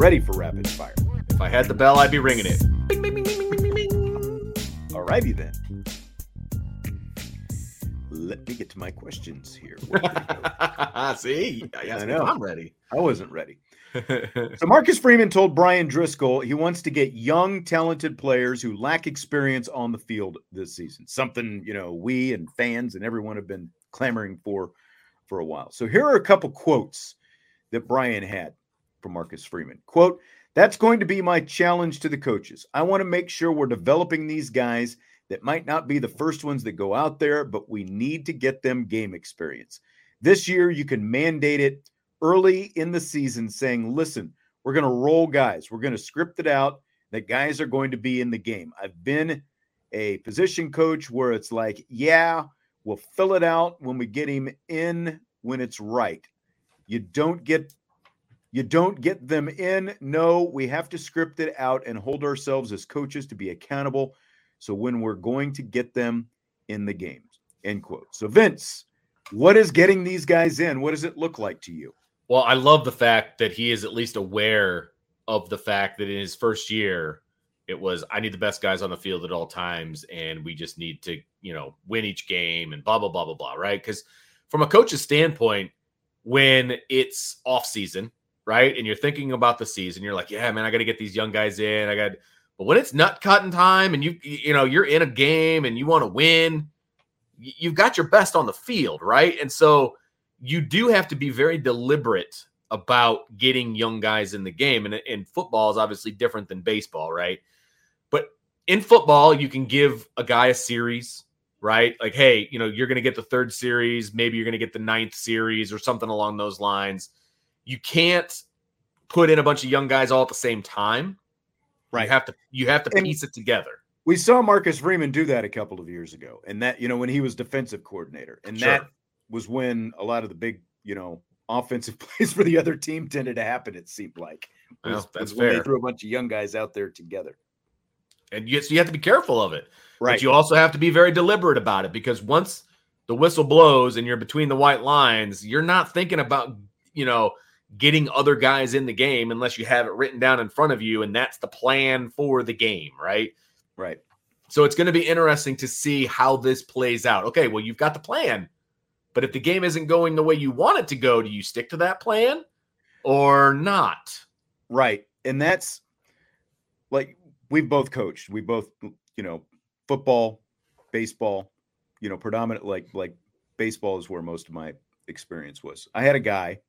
Ready for rapid fire? If I had the bell, I'd be ringing it. Bing, bing, bing, bing, bing, bing, bing. All righty then. Let me get to my questions here. See, I know. I'm ready. I wasn't ready. so Marcus Freeman told Bryan Driskell he wants to get young, talented players who lack experience on the field this season. Something you know we and fans and everyone have been clamoring for for a while. So here are a couple quotes that Bryan had from Marcus Freeman. Quote, that's going to be my challenge to the coaches. I want to make sure we're developing these guys that might not be the first ones that go out there, but we need to get them game experience. This year, you can mandate it early in the season, saying, listen, we're going to roll guys, we're going to script it out that guys are going to be in the game. I've been a position coach where it's like, yeah, we'll fill it out when we get him in when it's right. You don't get you don't get them in. No, we have to script it out and hold ourselves as coaches to be accountable. So when we're going to get them in the games, end quote. So, Vince, what is getting these guys in? What does it look like to you? Well, I love the fact that he is at least aware of the fact that in his first year, it was I need the best guys on the field at all times, and we just need to, you know, win each game and blah blah blah blah blah. Right? Because from a coach's standpoint, when it's off season, right? And you're thinking about the season, you're like, yeah, man, I got to get these young guys in. I got, but when it's nut cutting time and you, you know, you're in a game and you want to win, you've got your best on the field, right? And so you do have to be very deliberate about getting young guys in the game. And, and football is obviously different than baseball, right? But in football, you can give a guy a series, right? Like, hey, you know, you're going to get the third series, maybe you're going to get the ninth series or something along those lines you can't put in a bunch of young guys all at the same time. Right. You have to you have to and piece it together. We saw Marcus Freeman do that a couple of years ago. And that, you know, when he was defensive coordinator. And sure. that was when a lot of the big, you know, offensive plays for the other team tended to happen, it seemed like. Was, well, that's fair. they threw a bunch of young guys out there together. And you, so you have to be careful of it. Right. But you also have to be very deliberate about it because once the whistle blows and you're between the white lines, you're not thinking about, you know, getting other guys in the game unless you have it written down in front of you and that's the plan for the game, right? Right. So it's going to be interesting to see how this plays out. Okay, well you've got the plan. But if the game isn't going the way you want it to go, do you stick to that plan or not? Right. And that's like we've both coached. We both, you know, football, baseball, you know, predominant like like baseball is where most of my experience was. I had a guy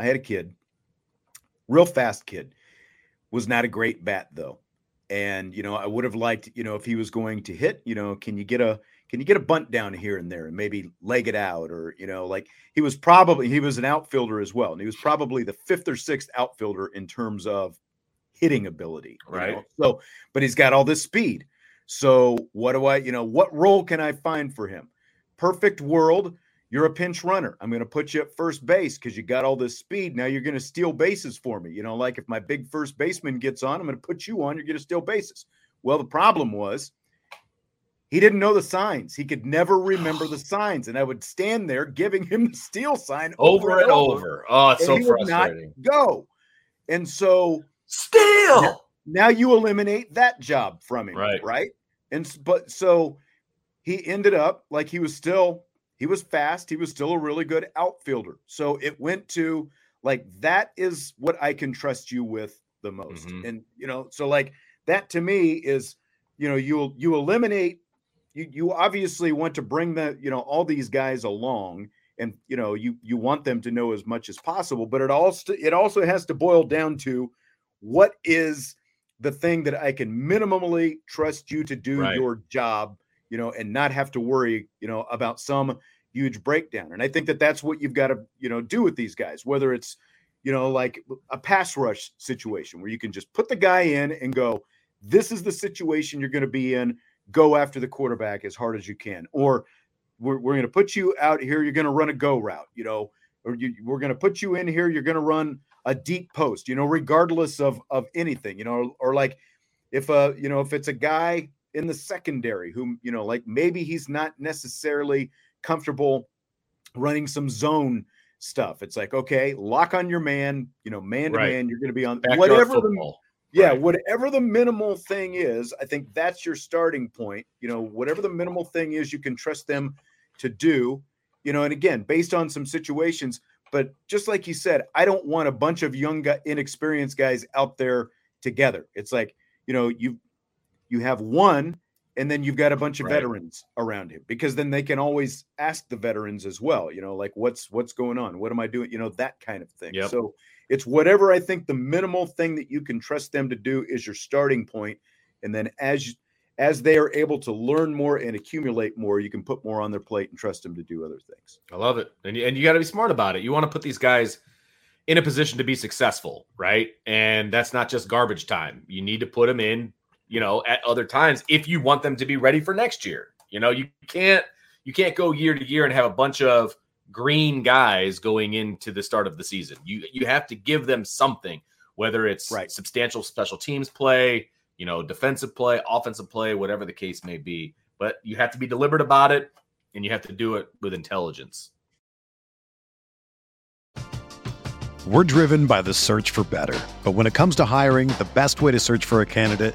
I had a kid, real fast kid, was not a great bat though. And you know, I would have liked, you know, if he was going to hit, you know, can you get a can you get a bunt down here and there and maybe leg it out or you know, like he was probably he was an outfielder as well. And he was probably the fifth or sixth outfielder in terms of hitting ability. Right. Know? So, but he's got all this speed. So what do I, you know, what role can I find for him? Perfect world you're a pinch runner. I'm going to put you at first base because you got all this speed. Now you're going to steal bases for me. You know, like if my big first baseman gets on, I'm going to put you on. You're going to steal bases. Well, the problem was he didn't know the signs. He could never remember the signs. And I would stand there giving him the steal sign over, over and over. over. Oh, it's so frustrating. go. And so steal. Now, now, you eliminate that job from him. Right. Right. And but so he ended up like he was still he was fast. He was still a really good outfielder. So it went to like that is what I can trust you with the most. Mm-hmm. And you know, so like that to me is you know you you eliminate you you obviously want to bring the you know all these guys along and you know you you want them to know as much as possible but it also it also has to boil down to what is the thing that I can minimally trust you to do right. your job you know and not have to worry you know about some huge breakdown and I think that that's what you've got to you know do with these guys whether it's you know like a pass rush situation where you can just put the guy in and go this is the situation you're going to be in go after the quarterback as hard as you can. Or we're, we're going to put you out here. You're going to run a go route, you know, or you, we're going to put you in here. You're going to run a deep post, you know, regardless of, of anything, you know, or, or like if a, you know, if it's a guy in the secondary who, you know, like maybe he's not necessarily comfortable running some zone stuff. It's like, okay, lock on your man, you know, man to man, you're going to be on whatever the, yeah, right. whatever the minimal thing is, I think that's your starting point. You know, whatever the minimal thing is, you can trust them to do. You know, and again, based on some situations, but just like you said, I don't want a bunch of young, inexperienced guys out there together. It's like you know, you you have one, and then you've got a bunch of right. veterans around him because then they can always ask the veterans as well. You know, like what's what's going on? What am I doing? You know, that kind of thing. Yep. So it's whatever I think the minimal thing that you can trust them to do is your starting point, and then as as they are able to learn more and accumulate more, you can put more on their plate and trust them to do other things. I love it, and and you got to be smart about it. You want to put these guys in a position to be successful, right? And that's not just garbage time. You need to put them in, you know, at other times if you want them to be ready for next year. You know, you can't you can't go year to year and have a bunch of green guys going into the start of the season. You you have to give them something, whether it's right. substantial special teams play, you know, defensive play, offensive play, whatever the case may be. But you have to be deliberate about it and you have to do it with intelligence. We're driven by the search for better. But when it comes to hiring, the best way to search for a candidate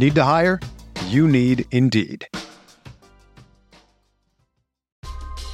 Need to hire? You need Indeed.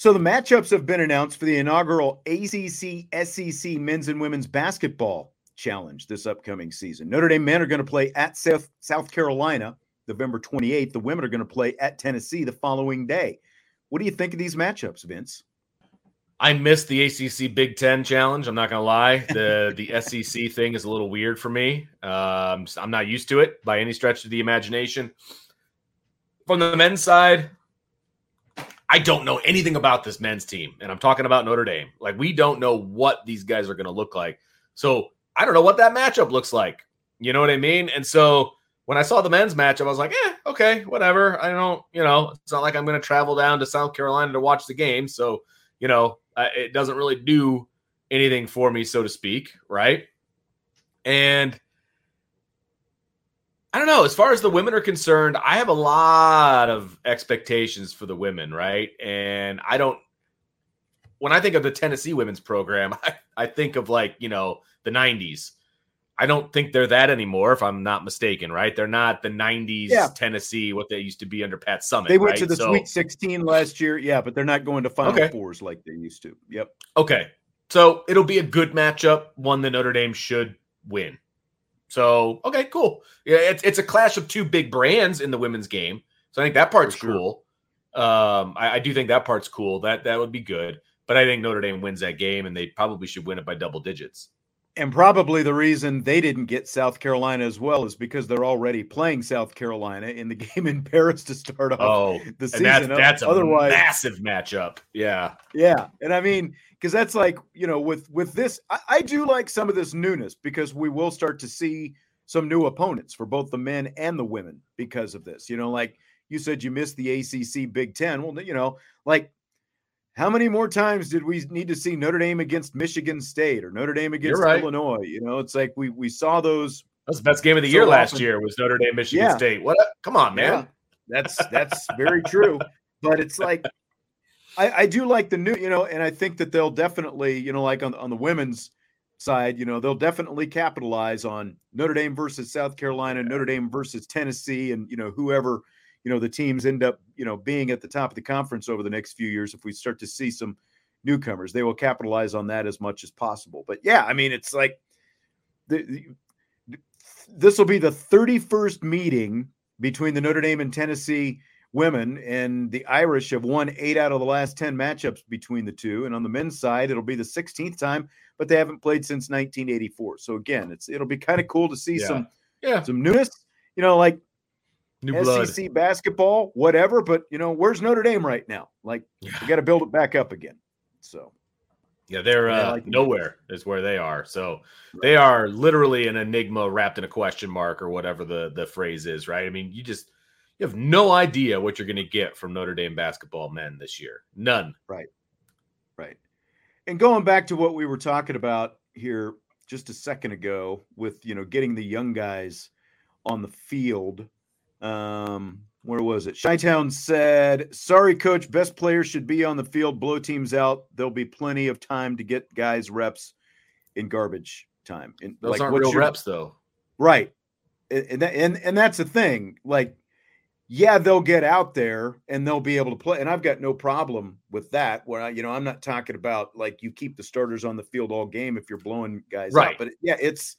So the matchups have been announced for the inaugural ACC SEC men's and women's basketball challenge this upcoming season. Notre Dame men are going to play at South, South Carolina November 28th. The women are going to play at Tennessee the following day. What do you think of these matchups, Vince? I missed the ACC Big Ten challenge. I'm not gonna lie. The the SEC thing is a little weird for me. Um, I'm not used to it by any stretch of the imagination. From the men's side, I don't know anything about this men's team, and I'm talking about Notre Dame. Like we don't know what these guys are gonna look like. So I don't know what that matchup looks like. You know what I mean? And so when I saw the men's matchup, I was like, eh, okay, whatever. I don't, you know, it's not like I'm going to travel down to South Carolina to watch the game. So, you know, uh, it doesn't really do anything for me, so to speak, right? And I don't know. As far as the women are concerned, I have a lot of expectations for the women, right? And I don't. When I think of the Tennessee women's program, I, I think of like you know the '90s. I don't think they're that anymore, if I'm not mistaken, right? They're not the 90s yeah. Tennessee, what they used to be under Pat Summitt. They went right? to the so, Sweet 16 last year, yeah, but they're not going to Final okay. Fours like they used to. Yep. Okay. So it'll be a good matchup, one that Notre Dame should win. So, okay, cool. Yeah, it's, it's a clash of two big brands in the women's game. So I think that part's sure. cool. Um, I, I do think that part's cool. That that would be good. But I think Notre Dame wins that game, and they probably should win it by double digits. And probably the reason they didn't get South Carolina as well is because they're already playing South Carolina in the game in Paris to start off oh, the season. That's, that's Otherwise, massive matchup. Yeah. Yeah. And I mean, because that's like, you know, with with this, I, I do like some of this newness because we will start to see some new opponents for both the men and the women because of this. You know, like you said, you missed the ACC Big Ten. Well, you know, like how many more times did we need to see Notre Dame against Michigan State or Notre Dame against right. Illinois? You know, it's like we we saw those. That's the best game of the so year last often. year was Notre Dame Michigan yeah. State. What? A, come on, man. Yeah. That's that's very true. But it's like I, I do like the new, you know, and I think that they'll definitely, you know, like on on the women's side, you know, they'll definitely capitalize on Notre Dame versus South Carolina, Notre Dame versus Tennessee, and you know whoever you know the teams end up you know being at the top of the conference over the next few years if we start to see some newcomers. They will capitalize on that as much as possible. But yeah i mean it's like the, the, this will be the 31st meeting between the notre dame and tennessee women and the irish have won eight out of the last 10 matchups between the two. And on the men's side it'll be the 16th time but they haven't played since 1984 so again it's it'll be kind of cool to see yeah. some yeah. some newness. You know like New SEC basketball, whatever. But you know, where's Notre Dame right now? Like, yeah. we got to build it back up again. So, yeah, they're uh, like nowhere is where they are. So right. they are literally an enigma wrapped in a question mark or whatever the the phrase is. Right? I mean, you just you have no idea what you're going to get from Notre Dame basketball men this year. None. Right. Right. And going back to what we were talking about here just a second ago with you know getting the young guys on the field um, where was it? Shytown said, "Sorry, coach. Best players should be on the field. Blow teams out. There'll be plenty of time to get guys reps in garbage time. And, Those like, aren't real your, reps, though. Right, and that, and and that's the thing. Like, yeah, they'll get out there and they'll be able to play. And I've got no problem with that. Where I, you know, I'm not talking about like you keep the starters on the field all game if you're blowing guys right. out. But yeah, it's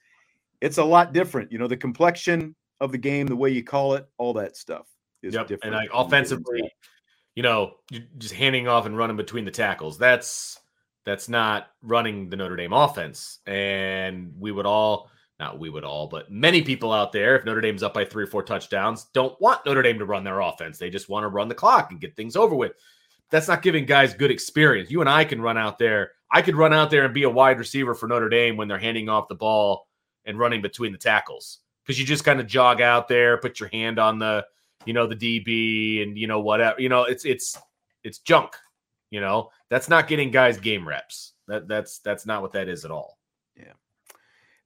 it's a lot different. You know, the complexion of the game, the way you call it, all that stuff is yep. different. And like offensively, you know, just handing off and running between the tackles. That's that's not running the Notre Dame offense. And we would all, not we would all, but many people out there, if Notre Dame's up by three or four touchdowns, don't want Notre Dame to run their offense. They just want to run the clock and get things over with. That's not giving guys good experience. You and I can run out there. I could run out there and be a wide receiver for Notre Dame when they're handing off the ball and running between the tackles because you just kind of jog out there, put your hand on the, you know, the DB and you know whatever. You know, it's it's it's junk. You know, that's not getting guys game reps. That that's that's not what that is at all. Yeah.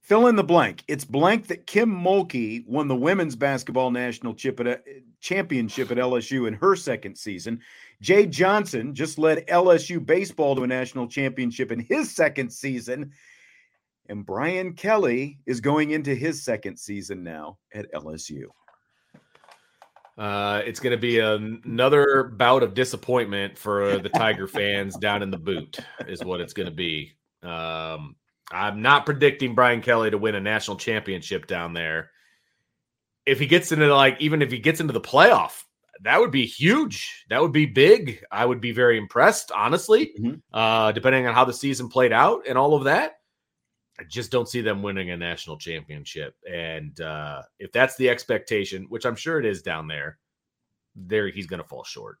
Fill in the blank. It's blank that Kim Mulkey won the women's basketball national chip at, uh, championship at LSU in her second season. Jay Johnson just led LSU baseball to a national championship in his second season. And Brian Kelly is going into his second season now at LSU. Uh, it's going to be another bout of disappointment for the Tiger fans down in the boot, is what it's going to be. Um, I'm not predicting Brian Kelly to win a national championship down there. If he gets into like, even if he gets into the playoff, that would be huge. That would be big. I would be very impressed, honestly, mm-hmm. uh, depending on how the season played out and all of that. I just don't see them winning a national championship. And uh, if that's the expectation, which I'm sure it is down there, there he's going to fall short.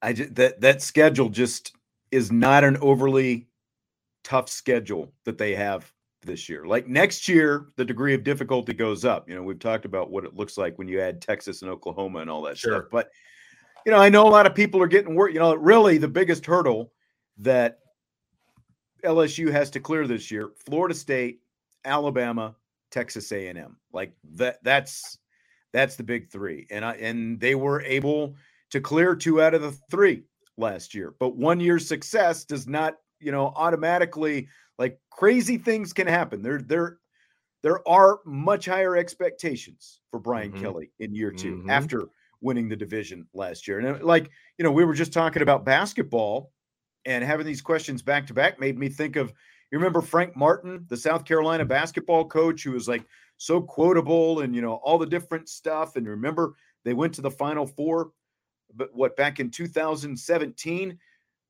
I just, that that schedule just is not an overly tough schedule that they have this year. Like next year, the degree of difficulty goes up. You know, we've talked about what it looks like when you add Texas and Oklahoma and all that sure. stuff. But you know, I know a lot of people are getting worried. You know, really the biggest hurdle that LSU has to clear this year: Florida State, Alabama, Texas A&M. Like that. That's that's the big three, and I and they were able to clear two out of the three last year. But one year's success does not, you know, automatically like crazy things can happen. There, there, there are much higher expectations for Brian mm-hmm. Kelly in year 2 mm-hmm. after winning the division last year. And like, you know, we were just talking about basketball and having these questions back to back made me think of you remember Frank Martin, the South Carolina basketball coach who was like so quotable and you know all the different stuff and remember they went to the final four but what back in 2017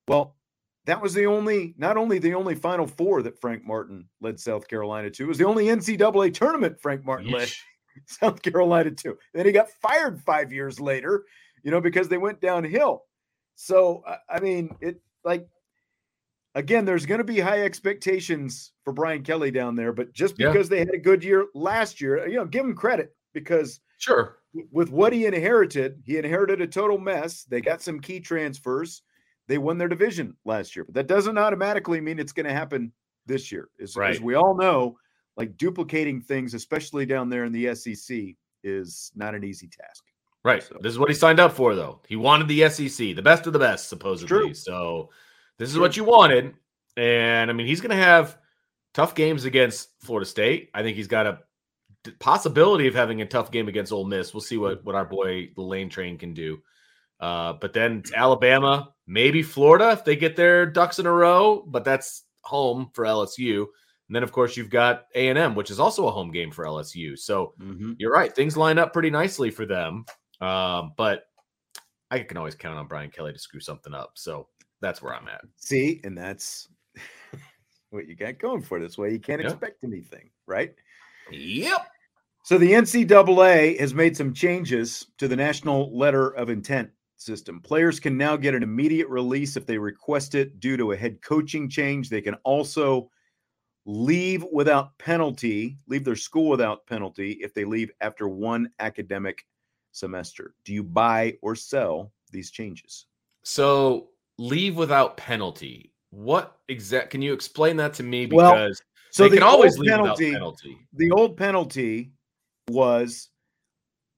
well that was the only not only the only final four that frank martin led south carolina to it was the only ncaa tournament frank martin Yeesh. led south carolina to. Then he got fired five years later you know because they went downhill. So i mean it like again there's going to be high expectations for brian kelly down there but just because yeah. they had a good year last year you know give him credit because sure with what he inherited, he inherited a total mess. They got some key transfers. They won their division last year, but that doesn't automatically mean it's going to happen this year. As, right. as we all know, like duplicating things, especially down there in the SEC, is not an easy task. Right. So. This is what he signed up for, though. He wanted the SEC, the best of the best, supposedly. So this is True. what you wanted. And I mean, he's going to have tough games against Florida State. I think he's got a possibility of having a tough game against Ole Miss. We'll see what what our boy the Lane Train can do. Uh, but then Alabama, maybe Florida if they get their ducks in a row, but that's home for LSU. And then of course you've got A and M, which is also a home game for LSU. So mm-hmm. you're right, things line up pretty nicely for them. Um, but I can always count on Brian Kelly to screw something up. So that's where I'm at. See, and that's what you got going for this way. You can't yep. expect anything, right? Yep. So the NCAA has made some changes to the National Letter of Intent system. Players can now get an immediate release if they request it due to a head coaching change. They can also leave without penalty, leave their school without penalty if they leave after one academic semester. Do you buy or sell these changes? So, leave without penalty. What exact can you explain that to me because well, so they the can always leave penalty, without penalty. The old penalty was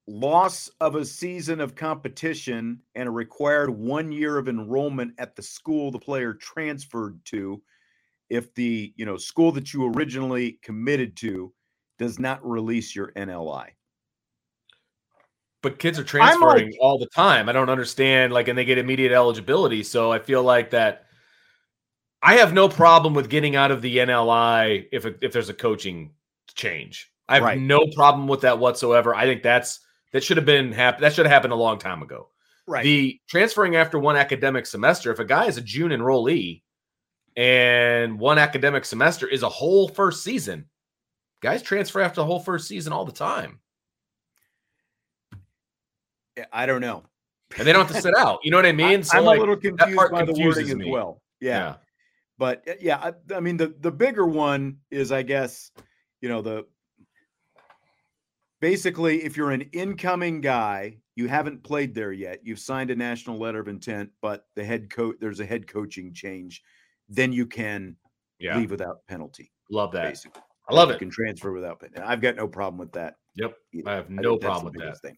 loss of a season of competition and a required one year of enrollment at the school the player transferred to if the you know school that you originally committed to does not release your NLI. But kids are transferring like, all the time. I don't understand like and they get immediate eligibility, so I feel like that I have no problem with getting out of the NLI if if there's a coaching change. I have right. no problem with that whatsoever. I think that's that should have been happen. That should have happened a long time ago. Right. The transferring after one academic semester. If a guy is a June enrollee and one academic semester is a whole first season, guys transfer after the whole first season all the time. I don't know. And they don't have to sit out. You know what I mean? So I'm like, a little confused by the wording me. as well. Yeah. yeah. But uh, yeah, I, I mean the the bigger one is I guess, you know, the basically, if you're an incoming guy, you haven't played there yet, you've signed a national letter of intent, but the head coach, there's a head coaching change, then you can yeah. leave without penalty. Love that. Basically. I love you it. can transfer without penalty. I've got no problem with that. Yep. I have no I problem with that. Thing.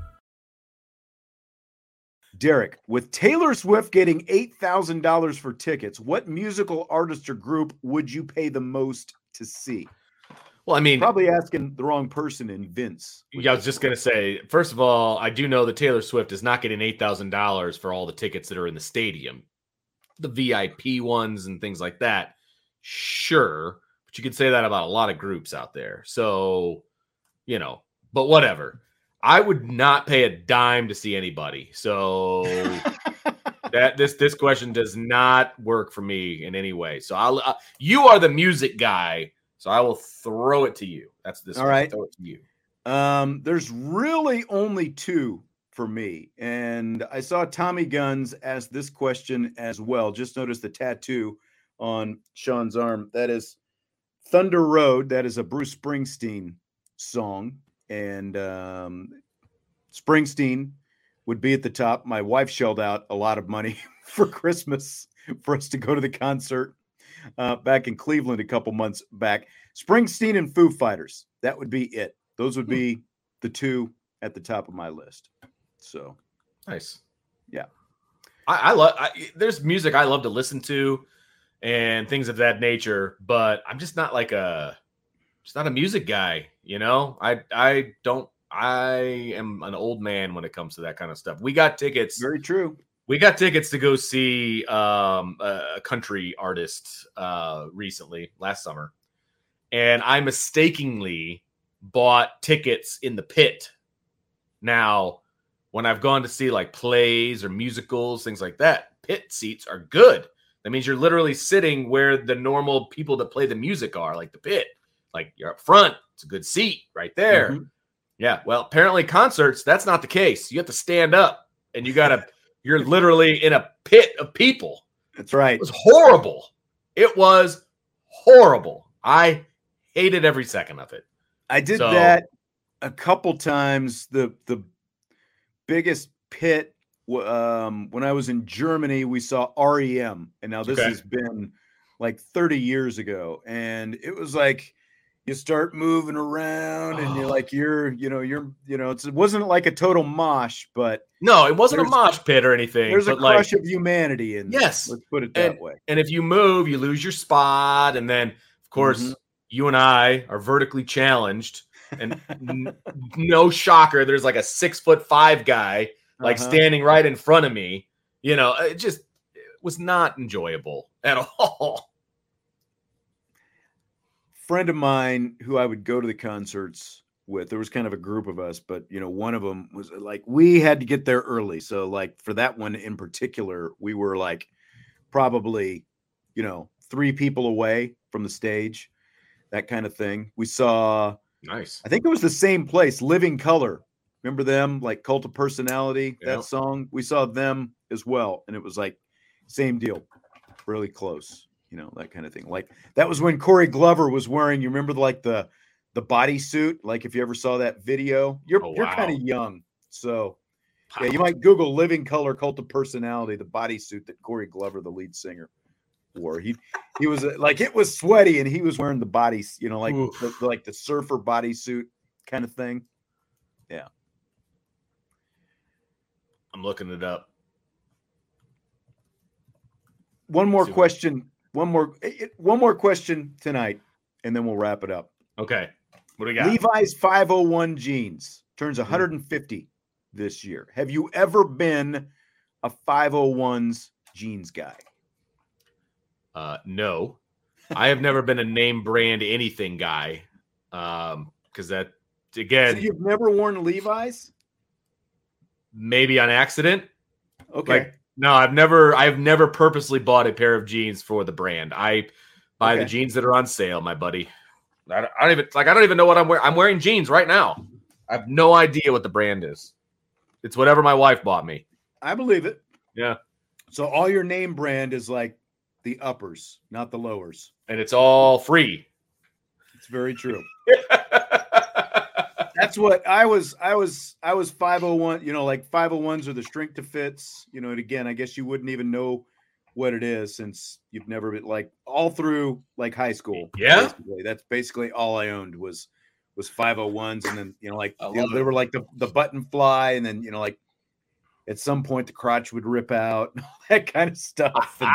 Derek, with Taylor Swift getting $8,000 for tickets, what musical artist or group would you pay the most to see? Well, I mean, Probably asking the wrong person in Vince. yeah, I was just gonna say. First of all, I do know that Taylor Swift is not getting eight thousand dollars for all the tickets that are in the stadium, the VIP ones and things like that. Sure, but you could say that about a lot of groups out there. So, you know, but whatever. I would not pay a dime to see anybody. So that this this question does not work for me in any way. So I'll uh, you are the music guy, so I will throw it to you. That's this. All one. right. throw it to you. Um, there's really only two for me. And I saw Tommy Guns ask this question as well. Just notice the tattoo on Sean's arm. That is Thunder Road. That is a Bruce Springsteen song. And um, Springsteen would be at the top. My wife shelled out a lot of money for Christmas for us to go to the concert uh, back in Cleveland a couple months back. Springsteen and Foo Fighters. That would be it. Those would be the two at the top of my list. So Nice. Yeah. I, I love. There's music I love to listen to, and things of that nature. But I'm just not like a, just not a music guy. You know, I I don't. I am an old man when it comes to that kind of stuff. We got tickets. very true. We got tickets to go see um, a a country artist uh, recently last summer, and I mistakenly bought tickets in the pit. Now, when I've gone to see like plays or musicals, things like that, pit seats are good. That means you're literally sitting where the normal people that play the music are, like the pit. Like you're up front. It's a good seat right there. Mhm. Yeah. Well, apparently concerts, that's not the case. You have to stand up and you gotta you're literally in a pit of people. That's right. It was horrible. It was horrible. I hated every second of it. I did So- that a couple times. The the biggest pit um, when I was in Germany, we saw REM, and now this Okay. has been like 30 years ago, and it was like you start moving around, and you're Oh. like you're you know you're you know it's, it wasn't like a total mosh, but No, it wasn't a mosh pit or anything. there's a but like, crush of humanity in this. Yes, let's put it that and- way. and if you move, you lose your spot. And then, of course, Mhm. you and I are vertically challenged. And n- no shocker, there's like a six foot five guy like Uh-huh. standing right in front of me. You know, it just it was not enjoyable at all. Friend of mine who I would go to the concerts with. There was kind of a group of us, but you know, one of them was uh, like we had to get there early. So like for that one in particular, we were like probably, you know, three people away from the stage, that kind of thing. We saw Nice. I think it was the same place, Living Colour. Remember them, like Cult of Personality, that song? We saw them as well. And it was like same deal, really close, you know, that kind of thing. Like that was when Corey Glover was wearing, you remember like the the bodysuit? Like if you ever saw that video, you're Oh, you're kind of young. So yeah, you might Google Living Colour Cult of Personality, the bodysuit that Corey Glover, the lead singer, wore. He he was uh, like it was sweaty, and he was wearing the body, you know, like the- like the surfer bodysuit kind of thing. Yeah. I'm looking it up. One more question. One more. eh, eh, One more question tonight, and then we'll wrap it up. Okay. What do we got? Levi's 501 jeans turns Hmm. 150 this year. Have you ever been a 501s jeans guy? Uh, no, I have never been a name brand anything guy. Um, because that So again, you've never worn Levi's? maybe on accident. Okay. Like No, I've never I've never purposely bought a pair of jeans for the brand. I buy Okay. the jeans that are on sale, my buddy. I don't, I don't even like I don't even know what I'm wearing. I'm wearing jeans right now. I have no idea what the brand is. It's whatever my wife bought me. I believe it. Yeah. So all your name brand is like the uppers, not the lowers. And it's all free. It's very true. That's what I was. I was. I was 501. You know, like 501s are the strength to fits. You know, and again, I guess you wouldn't even know what it is since you've never been like all through like high school. Yeah. basically. that's basically all I owned was was 501s, and then you know, like you know, they were like the the button fly, and then you know, like at some point the crotch would rip out, that kind of stuff. And,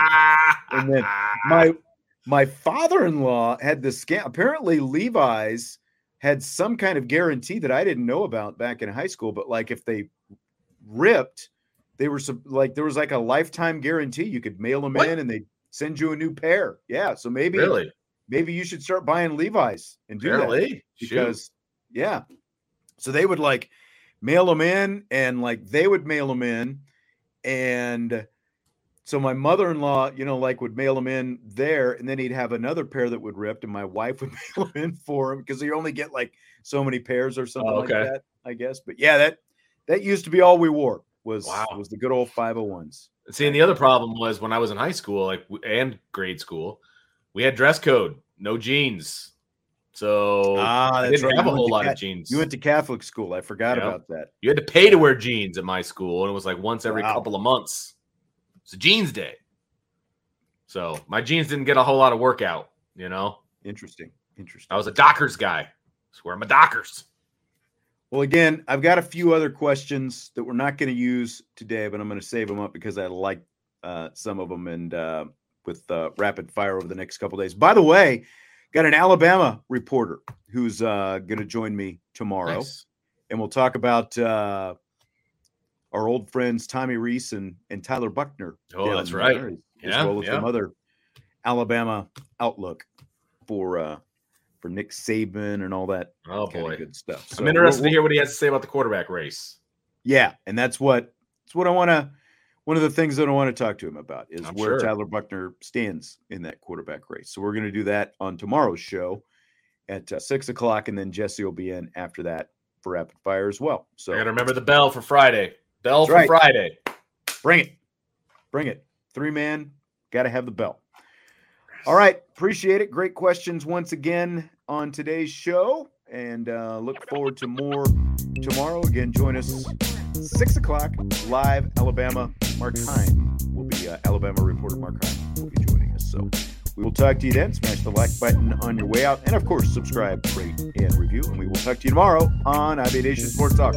and then my my father-in-law had this scam. Apparently, Levi's had some kind of guarantee that I didn't know about back in high school. But like, if they ripped, they were like there was like a lifetime guarantee. You could mail them What? in, and they send you a new pair. Yeah, so maybe really? maybe you should start buying Levi's and do that Apparently. Shoot. because yeah so they would like mail them in and like they would mail them in and so my mother-in-law you know like would mail them in there and then he'd have another pair that would rip and my wife would mail them in for him because you only get like so many pairs or something like Oh, okay. that i guess but yeah that that used to be all we wore was Wow. was the good old 501s See, and the other problem was when I was in high school, like and grade school, we had dress code, no jeans. So ah I didn't right have You a went whole to lot of jeans. you went to catholic school i forgot about that You had to pay to wear jeans at my school, and it was like once every Wow. couple of months. It's a jeans day. So my jeans didn't get a whole lot of workout, you know. interesting interesting I was a Dockers guy. Swear I was wearing my Dockers. Well, again, I've got a few other questions that we're not going to use today, but I'm going to save them up because I like uh, some of them and uh, with uh, rapid fire over the next couple days. By the way, got an Alabama reporter who's uh, going to join me tomorrow, Nice. and we'll talk about uh, our old friends Tommy Rees and, and Tyler Buchner. Oh, that's right. as- Yeah, well as some yeah. other Alabama outlook for uh, for Nick Saban and all that Oh kind boy. of good stuff. So I'm interested to hear what he has to say about the quarterback race. Yeah, and that's what that's what I want to. One of the things that I want to talk to him about is I'm where sure. Tyler Buchner stands in that quarterback race. So we're going to do that on tomorrow's show at uh, six o'clock, and then Jesse will be in after that for rapid fire as well. So I gotta remember the bell for Friday. Bell That's for right. Friday. bring it, bring it. Three man, got to have the bell. All right, appreciate it. Great questions once again on today's show, and uh, look forward to more tomorrow. Again, join us six o'clock live. Alabama. Mark Heim will be uh, Alabama reporter. Mark Heim will be joining us. So we will talk to you then. Smash the like button on your way out, and of course, subscribe, rate, and review. And we will talk to you tomorrow on Aviation Sports Talk.